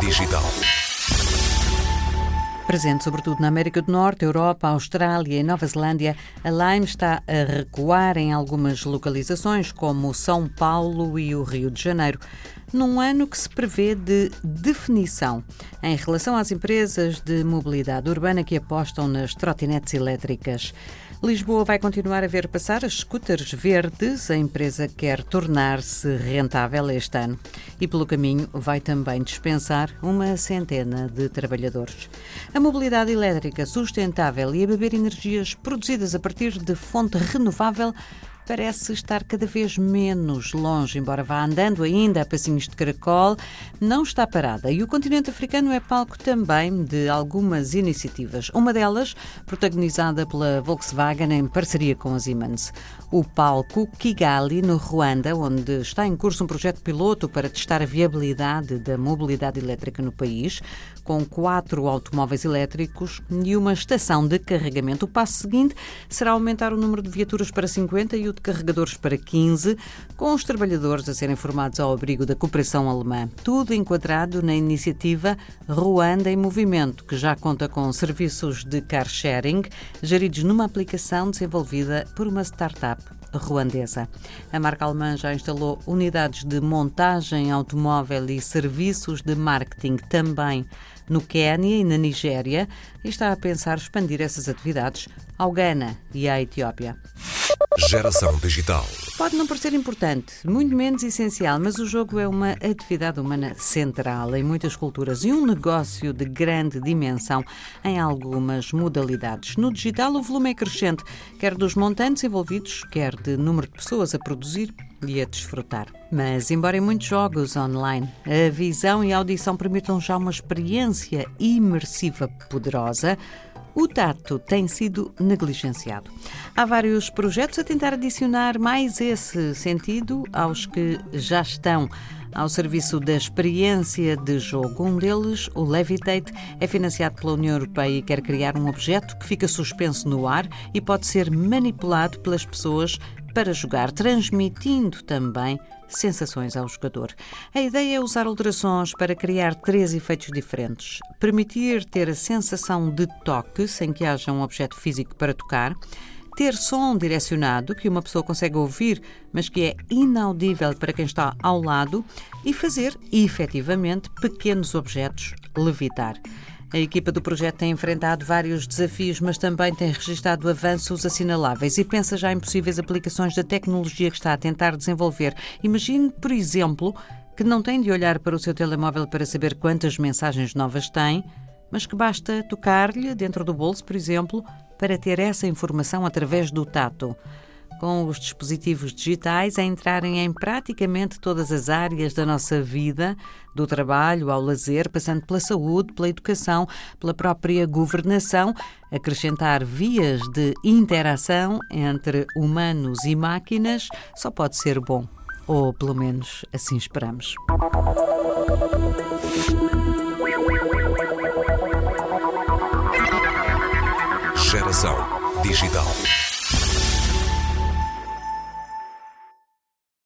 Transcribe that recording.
Digital. Presente sobretudo na América do Norte, Europa, Austrália e Nova Zelândia, a Lime está a recuar em algumas localizações, como São Paulo e o Rio de Janeiro, num ano que se prevê de definição em relação às empresas de mobilidade urbana que apostam nas trotinetes elétricas. Lisboa vai continuar a ver passar as scooters verdes. A empresa quer tornar-se rentável este ano e, pelo caminho, vai também dispensar uma centena de trabalhadores. A mobilidade elétrica sustentável e a beber energias produzidas a partir de fonte renovável parece estar cada vez menos longe, embora vá andando ainda a passinhos de caracol, não está parada. E o continente africano é palco também de algumas iniciativas. Uma delas, protagonizada pela Volkswagen em parceria com a Siemens. O palco Kigali, no Ruanda, onde está em curso um projeto piloto para testar a viabilidade da mobilidade elétrica no país, com quatro automóveis elétricos e uma estação de carregamento. O passo seguinte será aumentar o número de viaturas para 50 e o de carregadores para 15, com os trabalhadores a serem formados ao abrigo da cooperação alemã. Tudo enquadrado na iniciativa Ruanda em Movimento, que já conta com serviços de car sharing geridos numa aplicação desenvolvida por uma startup ruandesa. A marca alemã já instalou unidades de montagem automóvel e serviços de marketing também no Quênia e na Nigéria e está a pensar expandir essas atividades ao Ghana e à Etiópia. Geração Digital. Pode não parecer importante, muito menos essencial, mas o jogo é uma atividade humana central em muitas culturas e um negócio de grande dimensão em algumas modalidades. No digital, o volume é crescente, quer dos montantes envolvidos, quer de número de pessoas a produzir e a desfrutar. Mas, embora em muitos jogos online a visão e a audição permitam já uma experiência imersiva poderosa, o tato tem sido negligenciado. Há vários projetos a tentar adicionar mais esse sentido aos que já estão ao serviço da experiência de jogo. Um deles, o Levitate, é financiado pela União Europeia e quer criar um objeto que fica suspenso no ar e pode ser manipulado pelas pessoas para jogar, transmitindo também sensações ao jogador. A ideia é usar alterações para criar três efeitos diferentes. Permitir ter a sensação de toque, sem que haja um objeto físico para tocar. Ter som direcionado, que uma pessoa consegue ouvir, mas que é inaudível para quem está ao lado. E fazer, efetivamente, pequenos objetos levitar. A equipa do projeto tem enfrentado vários desafios, mas também tem registrado avanços assinaláveis e pensa já em possíveis aplicações da tecnologia que está a tentar desenvolver. Imagine, por exemplo, que não tem de olhar para o seu telemóvel para saber quantas mensagens novas tem, mas que basta tocar-lhe dentro do bolso, por exemplo, para ter essa informação através do tato com os dispositivos digitais a entrarem em praticamente todas as áreas da nossa vida, do trabalho ao lazer, passando pela saúde, pela educação, pela própria governação, acrescentar vias de interação entre humanos e máquinas só pode ser bom, ou pelo menos assim esperamos. Geração Digital.